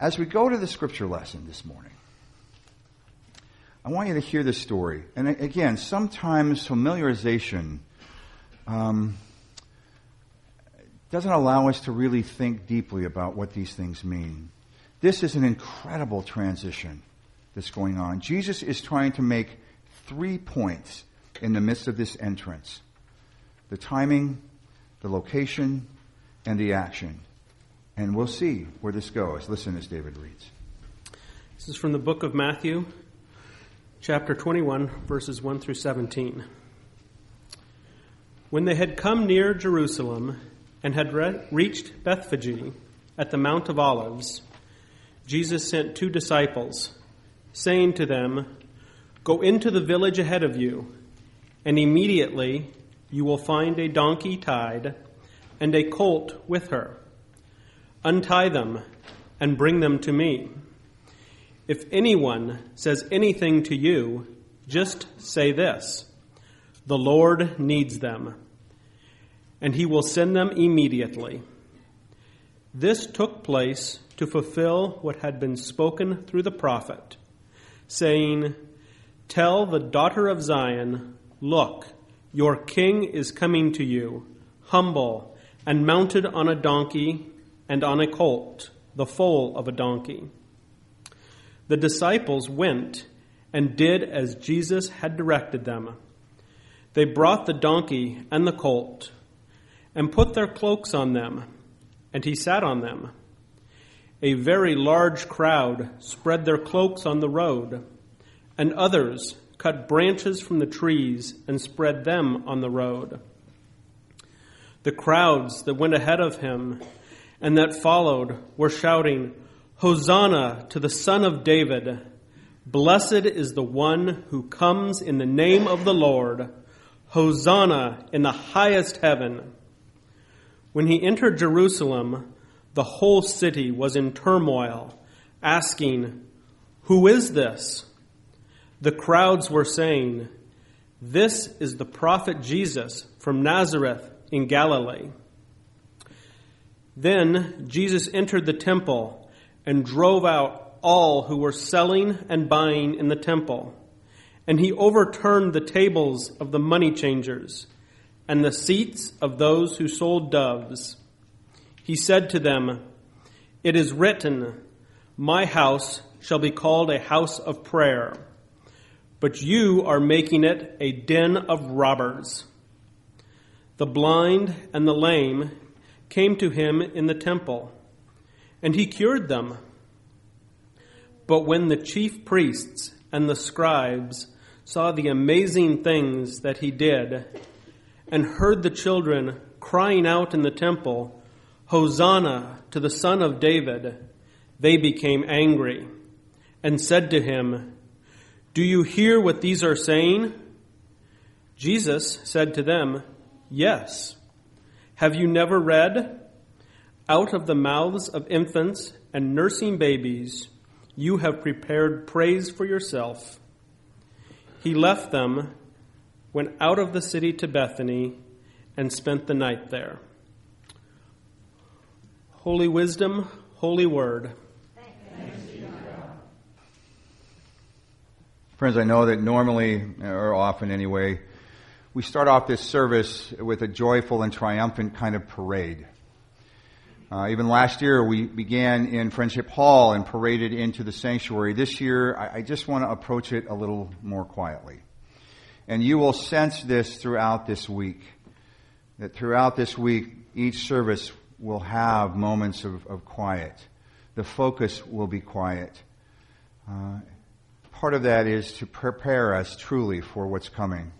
as we go to the scripture lesson this morning, I want you to hear this story. And again, sometimes familiarization um, doesn't allow us to really think deeply about what these things mean. This is an incredible transition that's going on. Jesus is trying to make three points in the midst of this entrance the timing, the location, and the action. And we'll see where this goes. Listen as David reads. This is from the book of Matthew, chapter 21, verses 1 through 17. When they had come near Jerusalem and had re- reached Bethphage at the Mount of Olives, Jesus sent two disciples, saying to them, Go into the village ahead of you, and immediately you will find a donkey tied and a colt with her. Untie them and bring them to me. If anyone says anything to you, just say this The Lord needs them, and he will send them immediately. This took place to fulfill what had been spoken through the prophet, saying, Tell the daughter of Zion, Look, your king is coming to you, humble and mounted on a donkey and on a colt, the foal of a donkey. The disciples went and did as Jesus had directed them. They brought the donkey and the colt and put their cloaks on them, and he sat on them. A very large crowd spread their cloaks on the road, and others cut branches from the trees and spread them on the road. The crowds that went ahead of him and that followed were shouting, Hosanna to the Son of David! Blessed is the one who comes in the name of the Lord! Hosanna in the highest heaven! When he entered Jerusalem, the whole city was in turmoil, asking, Who is this? The crowds were saying, This is the prophet Jesus from Nazareth in Galilee. Then Jesus entered the temple and drove out all who were selling and buying in the temple. And he overturned the tables of the money changers and the seats of those who sold doves. He said to them, It is written, My house shall be called a house of prayer but you are making it a den of robbers. The blind and the lame came to him in the temple, and he cured them. But when the chief priests and the scribes saw the amazing things that he did, and heard the children crying out in the temple, Hosanna to the Son of David, they became angry and said to him, do you hear what these are saying? Jesus said to them, Yes. Have you never read? Out of the mouths of infants and nursing babies, you have prepared praise for yourself. He left them, went out of the city to Bethany, and spent the night there. Holy wisdom, holy word. Friends, I know that normally, or often anyway, we start off this service with a joyful and triumphant kind of parade. Uh, even last year, we began in Friendship Hall and paraded into the sanctuary. This year, I, I just want to approach it a little more quietly. And you will sense this throughout this week. That throughout this week, each service will have moments of, of quiet. The focus will be quiet. Uh, part of that is to prepare us truly for what's coming.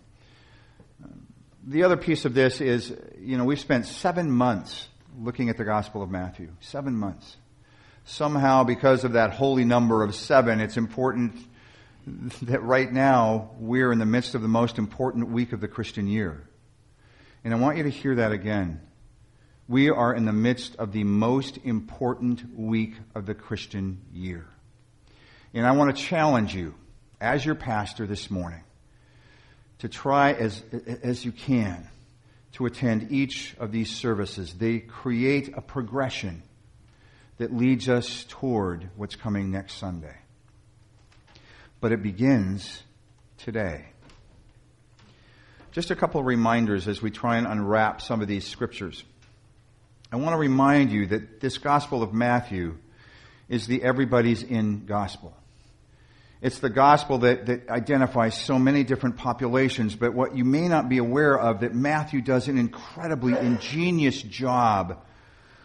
The other piece of this is, you know, we've spent seven months looking at the Gospel of Matthew. Seven months. Somehow, because of that holy number of seven, it's important that right now we're in the midst of the most important week of the Christian year. And I want you to hear that again. We are in the midst of the most important week of the Christian year. And I want to challenge you, as your pastor this morning, to try as, as you can to attend each of these services. They create a progression that leads us toward what's coming next Sunday. But it begins today. Just a couple of reminders as we try and unwrap some of these scriptures. I want to remind you that this Gospel of Matthew is the everybody's in gospel. It's the gospel that, that identifies so many different populations, but what you may not be aware of that Matthew does an incredibly ingenious job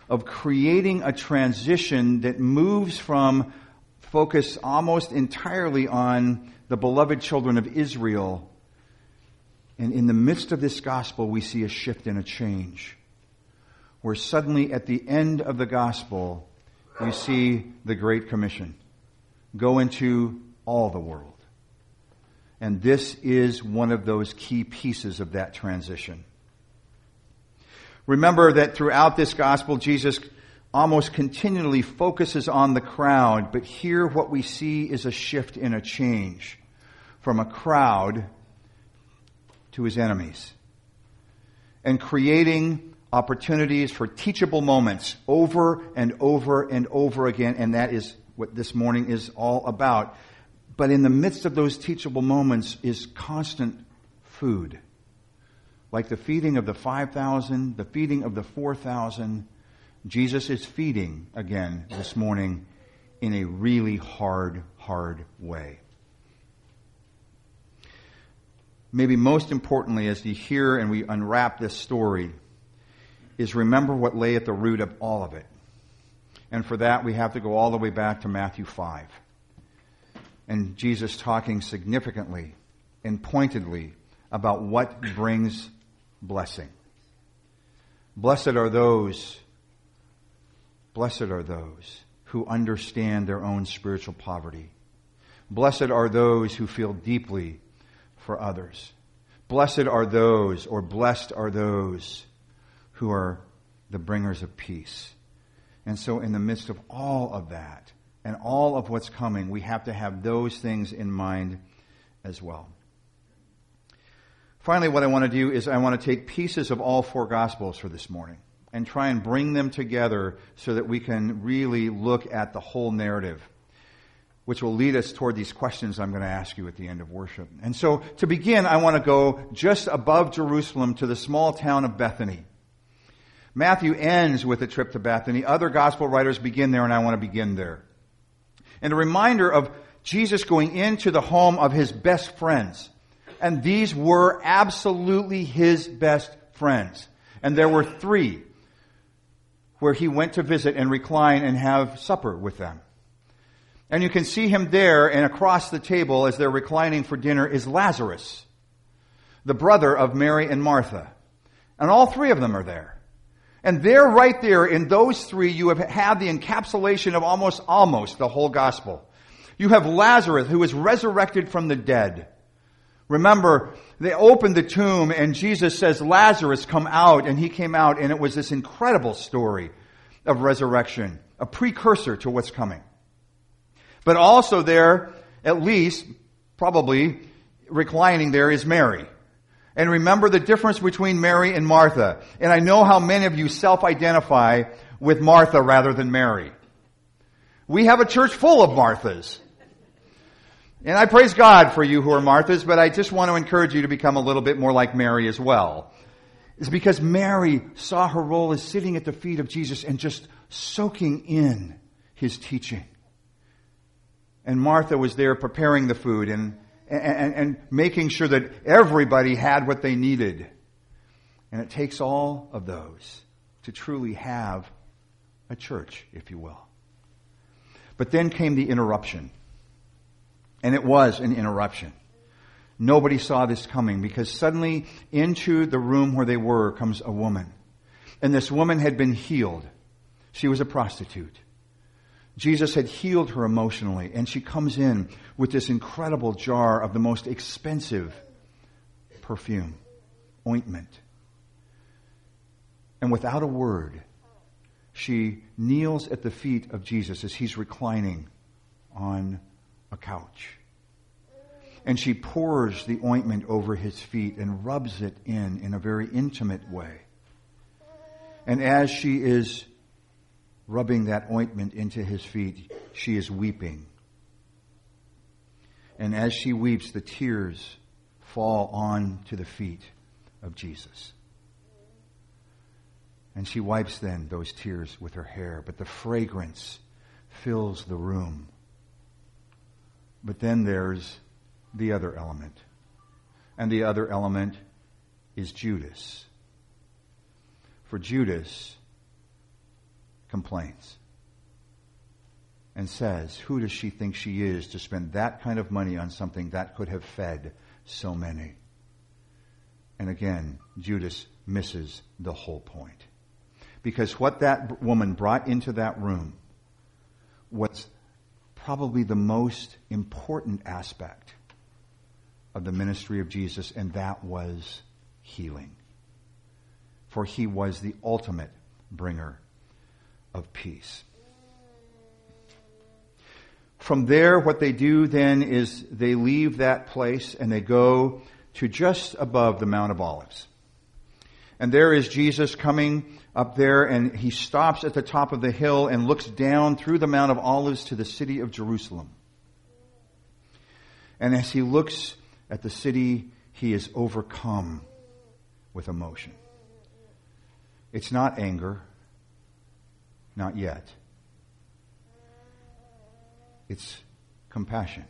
of creating a transition that moves from focus almost entirely on the beloved children of Israel. And in the midst of this gospel, we see a shift and a change. Where suddenly at the end of the gospel, we see the Great Commission. Go into all the world. And this is one of those key pieces of that transition. Remember that throughout this gospel, Jesus almost continually focuses on the crowd, but here what we see is a shift and a change from a crowd to his enemies and creating opportunities for teachable moments over and over and over again, and that is what this morning is all about. But in the midst of those teachable moments is constant food. Like the feeding of the 5,000, the feeding of the 4,000. Jesus is feeding again this morning in a really hard, hard way. Maybe most importantly, as you hear and we unwrap this story, is remember what lay at the root of all of it. And for that, we have to go all the way back to Matthew 5 and Jesus talking significantly and pointedly about what brings blessing. Blessed are those, blessed are those who understand their own spiritual poverty. Blessed are those who feel deeply for others. Blessed are those, or blessed are those who are the bringers of peace. And so, in the midst of all of that, and all of what's coming, we have to have those things in mind as well. Finally, what I want to do is I want to take pieces of all four Gospels for this morning and try and bring them together so that we can really look at the whole narrative, which will lead us toward these questions I'm going to ask you at the end of worship. And so, to begin, I want to go just above Jerusalem to the small town of Bethany. Matthew ends with a trip to Bethany. Other gospel writers begin there, and I want to begin there and a reminder of Jesus going into the home of his best friends. And these were absolutely his best friends. And there were three where he went to visit and recline and have supper with them. And you can see him there and across the table as they're reclining for dinner is Lazarus, the brother of Mary and Martha. And all three of them are there. And there, right there, in those three, you have had the encapsulation of almost, almost the whole gospel. You have Lazarus, who is resurrected from the dead. Remember, they opened the tomb and Jesus says, Lazarus, come out. And he came out and it was this incredible story of resurrection, a precursor to what's coming. But also there, at least, probably, reclining there is Mary. And remember the difference between Mary and Martha. And I know how many of you self-identify with Martha rather than Mary. We have a church full of Marthas. And I praise God for you who are Marthas, but I just want to encourage you to become a little bit more like Mary as well. It's because Mary saw her role as sitting at the feet of Jesus and just soaking in his teaching. And Martha was there preparing the food and and, and making sure that everybody had what they needed. And it takes all of those to truly have a church, if you will. But then came the interruption. And it was an interruption. Nobody saw this coming because suddenly into the room where they were comes a woman. And this woman had been healed. She was a prostitute. Jesus had healed her emotionally, and she comes in with this incredible jar of the most expensive perfume, ointment. And without a word, she kneels at the feet of Jesus as he's reclining on a couch. And she pours the ointment over his feet and rubs it in in a very intimate way. And as she is rubbing that ointment into his feet, she is weeping. And as she weeps, the tears fall on to the feet of Jesus. And she wipes then those tears with her hair, but the fragrance fills the room. But then there's the other element. And the other element is Judas. For Judas complains and says, Who does she think she is to spend that kind of money on something that could have fed so many? And again, Judas misses the whole point. Because what that woman brought into that room was probably the most important aspect of the ministry of Jesus, and that was healing. For he was the ultimate bringer of peace. From there, what they do then is they leave that place and they go to just above the Mount of Olives. And there is Jesus coming up there and he stops at the top of the hill and looks down through the Mount of Olives to the city of Jerusalem. And as he looks at the city, he is overcome with emotion. It's not anger, not yet. It's compassion.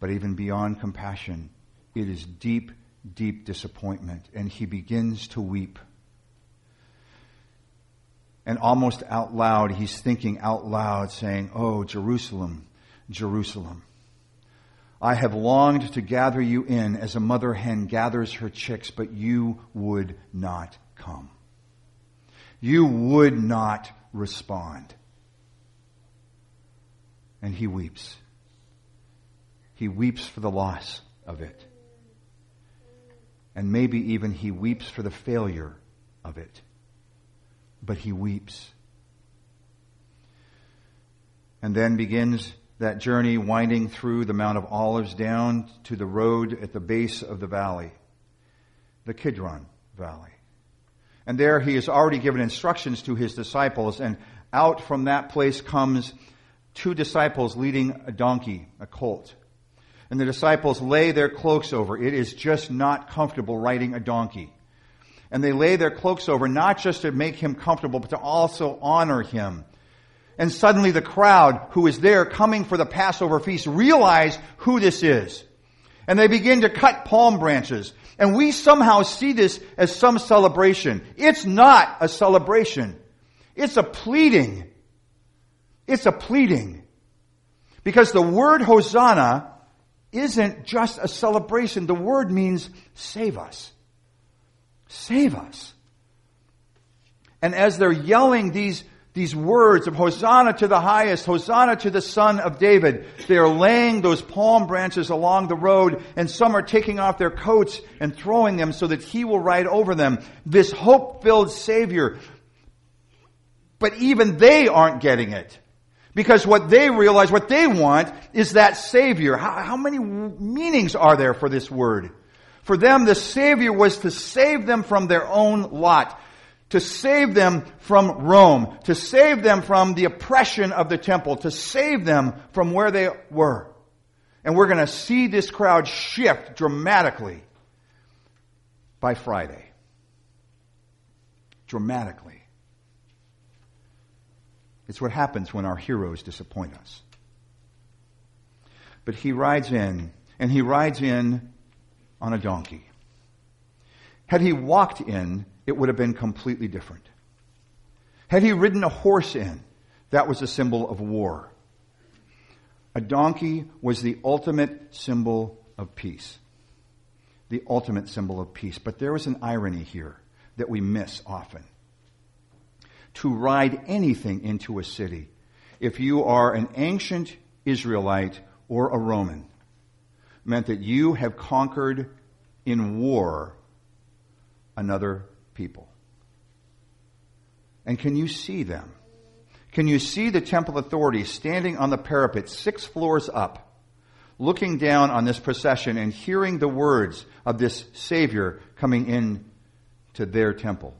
But even beyond compassion, it is deep, deep disappointment. And he begins to weep. And almost out loud, he's thinking out loud, saying, Oh, Jerusalem, Jerusalem. I have longed to gather you in as a mother hen gathers her chicks, but you would not come. You would not respond. And he weeps. He weeps for the loss of it. And maybe even he weeps for the failure of it but he weeps. And then begins that journey winding through the Mount of Olives down to the road at the base of the valley, the Kidron Valley. And there he has already given instructions to his disciples, and out from that place comes two disciples leading a donkey, a colt. And the disciples lay their cloaks over. It is just not comfortable riding a donkey and they lay their cloaks over, not just to make him comfortable, but to also honor him. And suddenly the crowd who is there coming for the Passover feast realize who this is. And they begin to cut palm branches. And we somehow see this as some celebration. It's not a celebration. It's a pleading. It's a pleading. Because the word Hosanna isn't just a celebration. The word means save us. Save us. And as they're yelling these, these words of Hosanna to the highest, Hosanna to the Son of David, they are laying those palm branches along the road, and some are taking off their coats and throwing them so that he will ride over them. This hope filled Savior. But even they aren't getting it. Because what they realize, what they want, is that Savior. How, how many meanings are there for this word? For them, the Savior was to save them from their own lot, to save them from Rome, to save them from the oppression of the temple, to save them from where they were. And we're going to see this crowd shift dramatically by Friday. Dramatically. It's what happens when our heroes disappoint us. But he rides in, and he rides in on a donkey. Had he walked in, it would have been completely different. Had he ridden a horse in, that was a symbol of war. A donkey was the ultimate symbol of peace. The ultimate symbol of peace. But there was an irony here that we miss often. To ride anything into a city, if you are an ancient Israelite or a Roman, meant that you have conquered in war another people. And can you see them? Can you see the temple authorities standing on the parapet six floors up, looking down on this procession and hearing the words of this Savior coming in to their temple?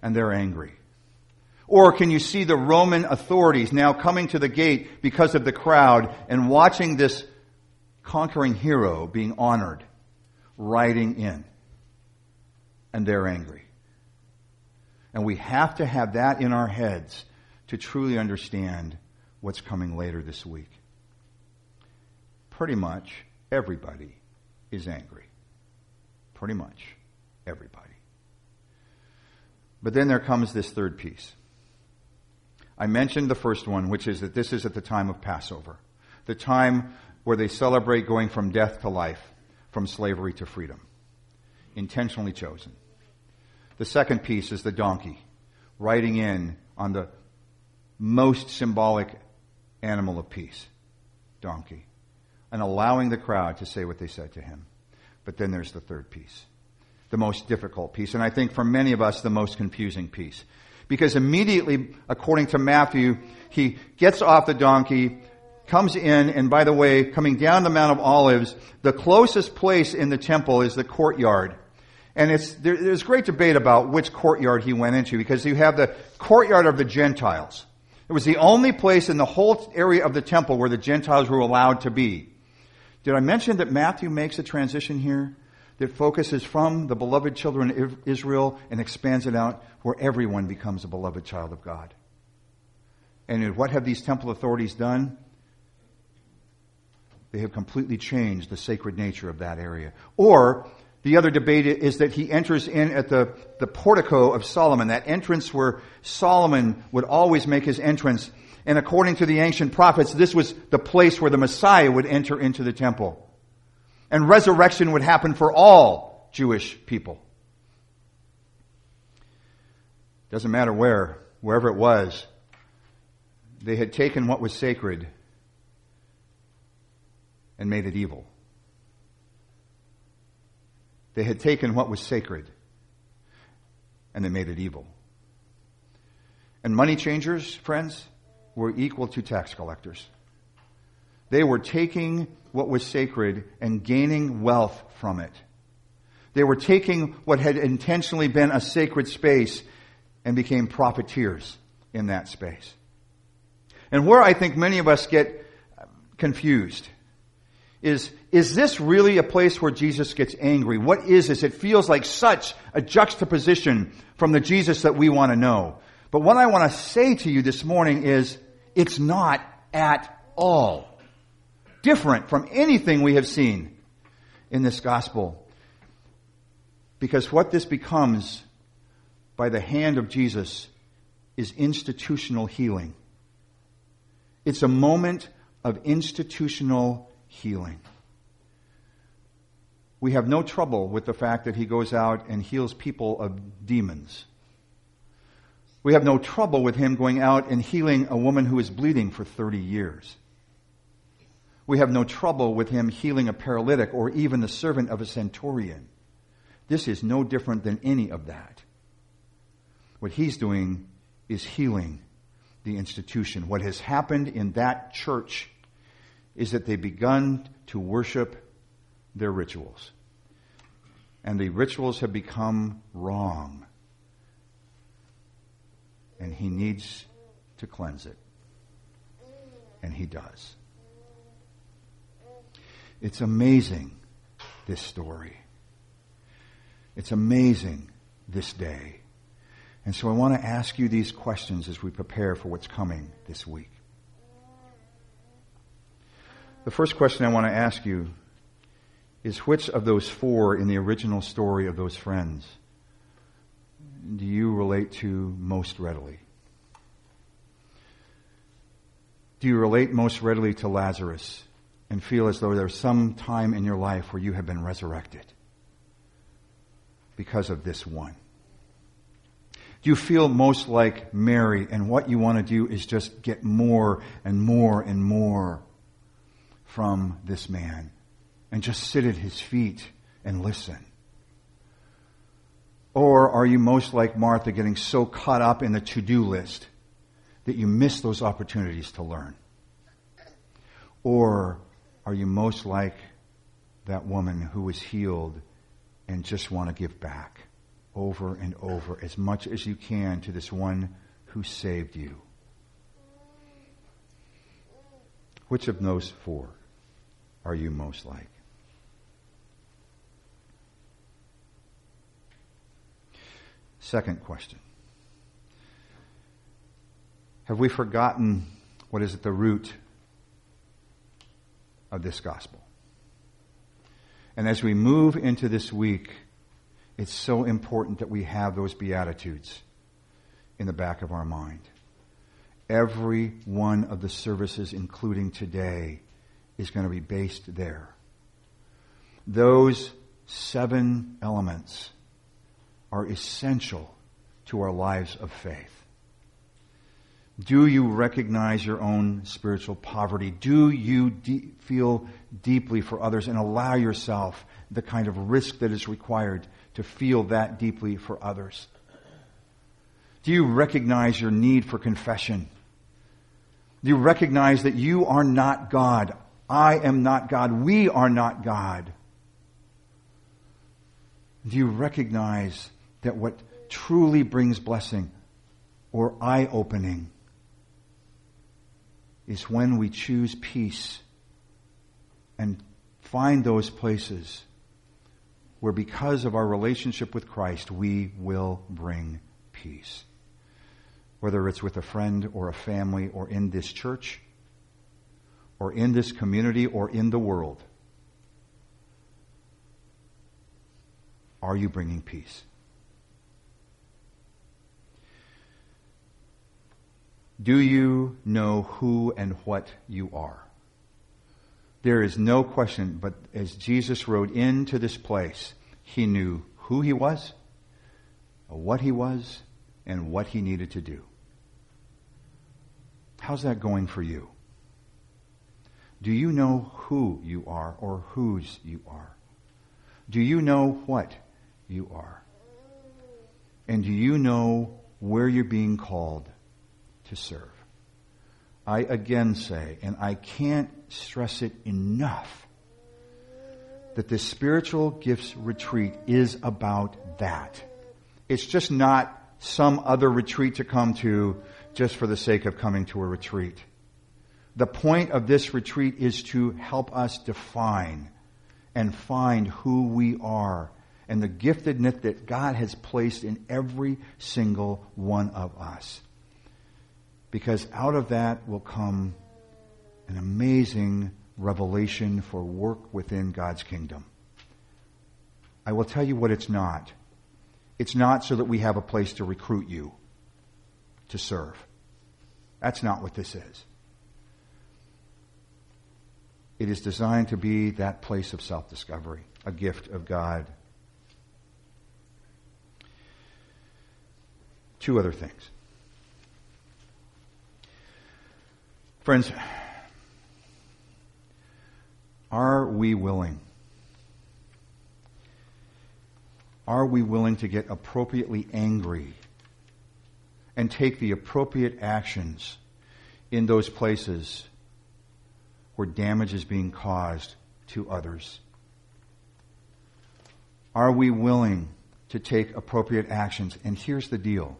And they're angry. Or can you see the Roman authorities now coming to the gate because of the crowd and watching this conquering hero being honored, riding in? And they're angry. And we have to have that in our heads to truly understand what's coming later this week. Pretty much everybody is angry. Pretty much everybody. But then there comes this third piece. I mentioned the first one, which is that this is at the time of Passover, the time where they celebrate going from death to life, from slavery to freedom. Intentionally chosen. The second piece is the donkey, riding in on the most symbolic animal of peace, donkey, and allowing the crowd to say what they said to him. But then there's the third piece, the most difficult piece, and I think for many of us, the most confusing piece. Because immediately, according to Matthew, he gets off the donkey, comes in, and by the way, coming down the Mount of Olives, the closest place in the temple is the courtyard. And it's, there, there's great debate about which courtyard he went into because you have the courtyard of the Gentiles. It was the only place in the whole area of the temple where the Gentiles were allowed to be. Did I mention that Matthew makes a transition here that focuses from the beloved children of Israel and expands it out where everyone becomes a beloved child of God? And what have these temple authorities done? They have completely changed the sacred nature of that area. Or the other debate is that he enters in at the, the portico of Solomon, that entrance where Solomon would always make his entrance. And according to the ancient prophets, this was the place where the Messiah would enter into the temple. And resurrection would happen for all Jewish people. Doesn't matter where, wherever it was, they had taken what was sacred and made it evil. They had taken what was sacred and they made it evil. And money changers, friends, were equal to tax collectors. They were taking what was sacred and gaining wealth from it. They were taking what had intentionally been a sacred space and became profiteers in that space. And where I think many of us get confused is, is this really a place where Jesus gets angry? What is this? It feels like such a juxtaposition from the Jesus that we want to know. But what I want to say to you this morning is, it's not at all different from anything we have seen in this gospel. Because what this becomes by the hand of Jesus is institutional healing. It's a moment of institutional healing. We have no trouble with the fact that he goes out and heals people of demons. We have no trouble with him going out and healing a woman who is bleeding for 30 years. We have no trouble with him healing a paralytic or even the servant of a centurion. This is no different than any of that. What he's doing is healing the institution. What has happened in that church is that they've begun to worship their rituals. And the rituals have become wrong. And he needs to cleanse it. And he does. It's amazing, this story. It's amazing, this day. And so I want to ask you these questions as we prepare for what's coming this week. The first question I want to ask you is which of those four in the original story of those friends do you relate to most readily? Do you relate most readily to Lazarus and feel as though there's some time in your life where you have been resurrected because of this one? Do you feel most like Mary and what you want to do is just get more and more and more from this man and just sit at his feet and listen? Or are you most like Martha getting so caught up in the to-do list that you miss those opportunities to learn? Or are you most like that woman who was healed and just want to give back over and over as much as you can to this one who saved you. Which of those four are you most like? Second question. Have we forgotten what is at the root of this gospel? And as we move into this week, it's so important that we have those Beatitudes in the back of our mind. Every one of the services, including today, is going to be based there. Those seven elements are essential to our lives of faith. Do you recognize your own spiritual poverty? Do you de- feel deeply for others and allow yourself the kind of risk that is required to feel that deeply for others? Do you recognize your need for confession? Do you recognize that you are not God? I am not God. We are not God. Do you recognize that what truly brings blessing or eye opening is when we choose peace and find those places where, because of our relationship with Christ, we will bring peace. Whether it's with a friend or a family or in this church or in this community or in the world. Are you bringing peace? Do you know who and what you are? There is no question, but as Jesus rode into this place, he knew who he was, what he was, and what he needed to do. How's that going for you? Do you know who you are or whose you are? Do you know what you are? And do you know where you're being called to serve. I again say, and I can't stress it enough, that this spiritual gifts retreat is about that. It's just not some other retreat to come to just for the sake of coming to a retreat. The point of this retreat is to help us define and find who we are and the giftedness that God has placed in every single one of us because out of that will come an amazing revelation for work within God's kingdom. I will tell you what it's not. It's not so that we have a place to recruit you to serve. That's not what this is. It is designed to be that place of self discovery, a gift of God. Two other things. Friends, are we willing? Are we willing to get appropriately angry and take the appropriate actions in those places where damage is being caused to others? Are we willing to take appropriate actions? And here's the deal.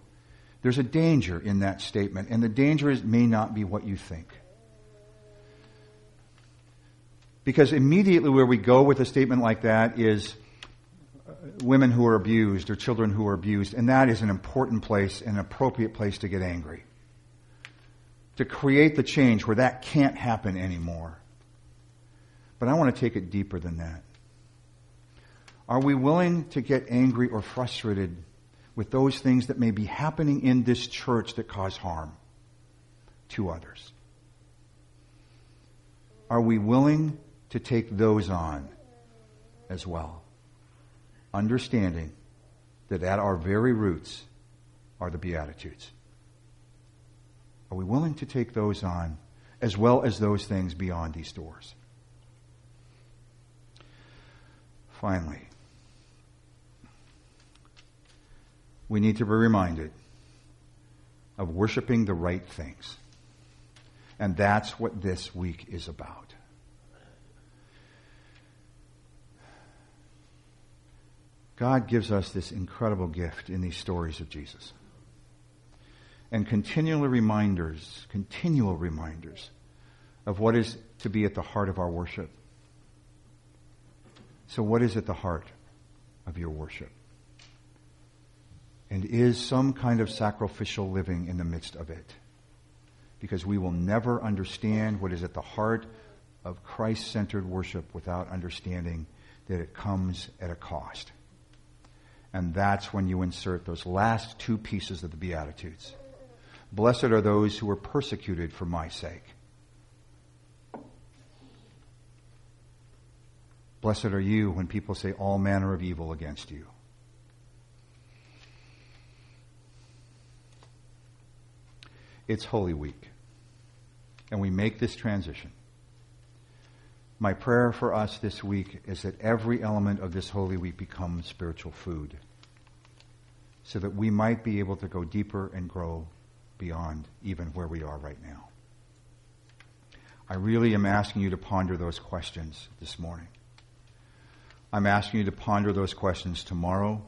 There's a danger in that statement, and the danger is, may not be what you think. Because immediately where we go with a statement like that is uh, women who are abused or children who are abused, and that is an important place, an appropriate place to get angry. To create the change where that can't happen anymore. But I want to take it deeper than that. Are we willing to get angry or frustrated with those things that may be happening in this church that cause harm to others? Are we willing to take those on as well? Understanding that at our very roots are the Beatitudes. Are we willing to take those on as well as those things beyond these doors? Finally, we need to be reminded of worshiping the right things. And that's what this week is about. God gives us this incredible gift in these stories of Jesus. And continual reminders, continual reminders of what is to be at the heart of our worship. So, what is at the heart of your worship? And is some kind of sacrificial living in the midst of it? Because we will never understand what is at the heart of Christ centered worship without understanding that it comes at a cost. And that's when you insert those last two pieces of the Beatitudes. Blessed are those who are persecuted for my sake. Blessed are you when people say all manner of evil against you. It's Holy Week, and we make this transition. My prayer for us this week is that every element of this Holy Week becomes spiritual food so that we might be able to go deeper and grow beyond even where we are right now. I really am asking you to ponder those questions this morning. I'm asking you to ponder those questions tomorrow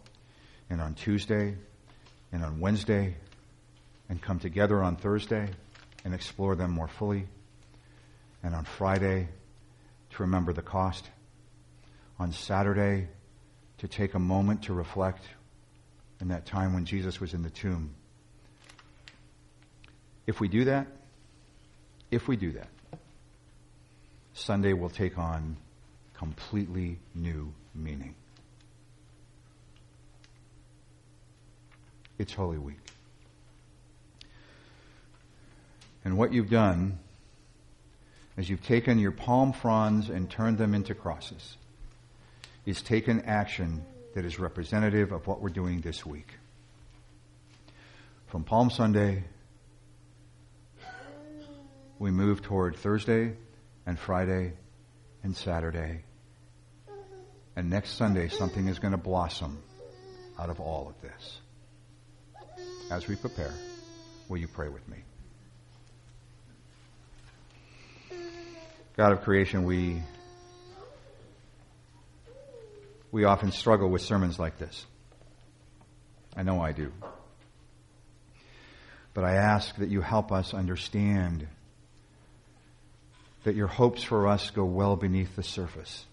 and on Tuesday and on Wednesday and come together on Thursday and explore them more fully. And on Friday to remember the cost. On Saturday to take a moment to reflect in that time when Jesus was in the tomb. If we do that, if we do that, Sunday will take on completely new meaning. It's Holy Week. And what you've done is you've taken your palm fronds and turned them into crosses, is taken action that is representative of what we're doing this week. From Palm Sunday, we move toward Thursday and Friday and Saturday and next Sunday, something is going to blossom out of all of this. As we prepare, will you pray with me? God of creation, we we often struggle with sermons like this. I know I do. But I ask that you help us understand that your hopes for us go well beneath the surface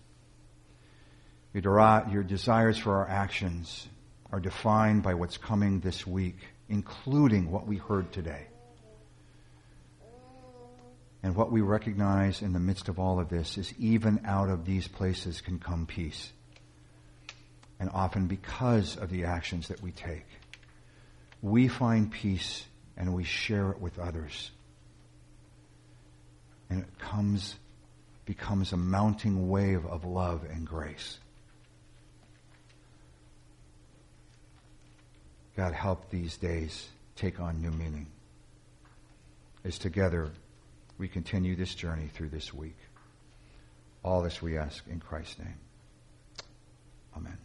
your, desires for our actions are defined by what's coming this week, including what we heard today. And what we recognize in the midst of all of this is even out of these places can come peace. And often because of the actions that we take, we find peace and we share it with others. And it comes, becomes a mounting wave of love and grace. God, help these days take on new meaning. As together we continue this journey through this week. All this we ask in Christ's name. Amen.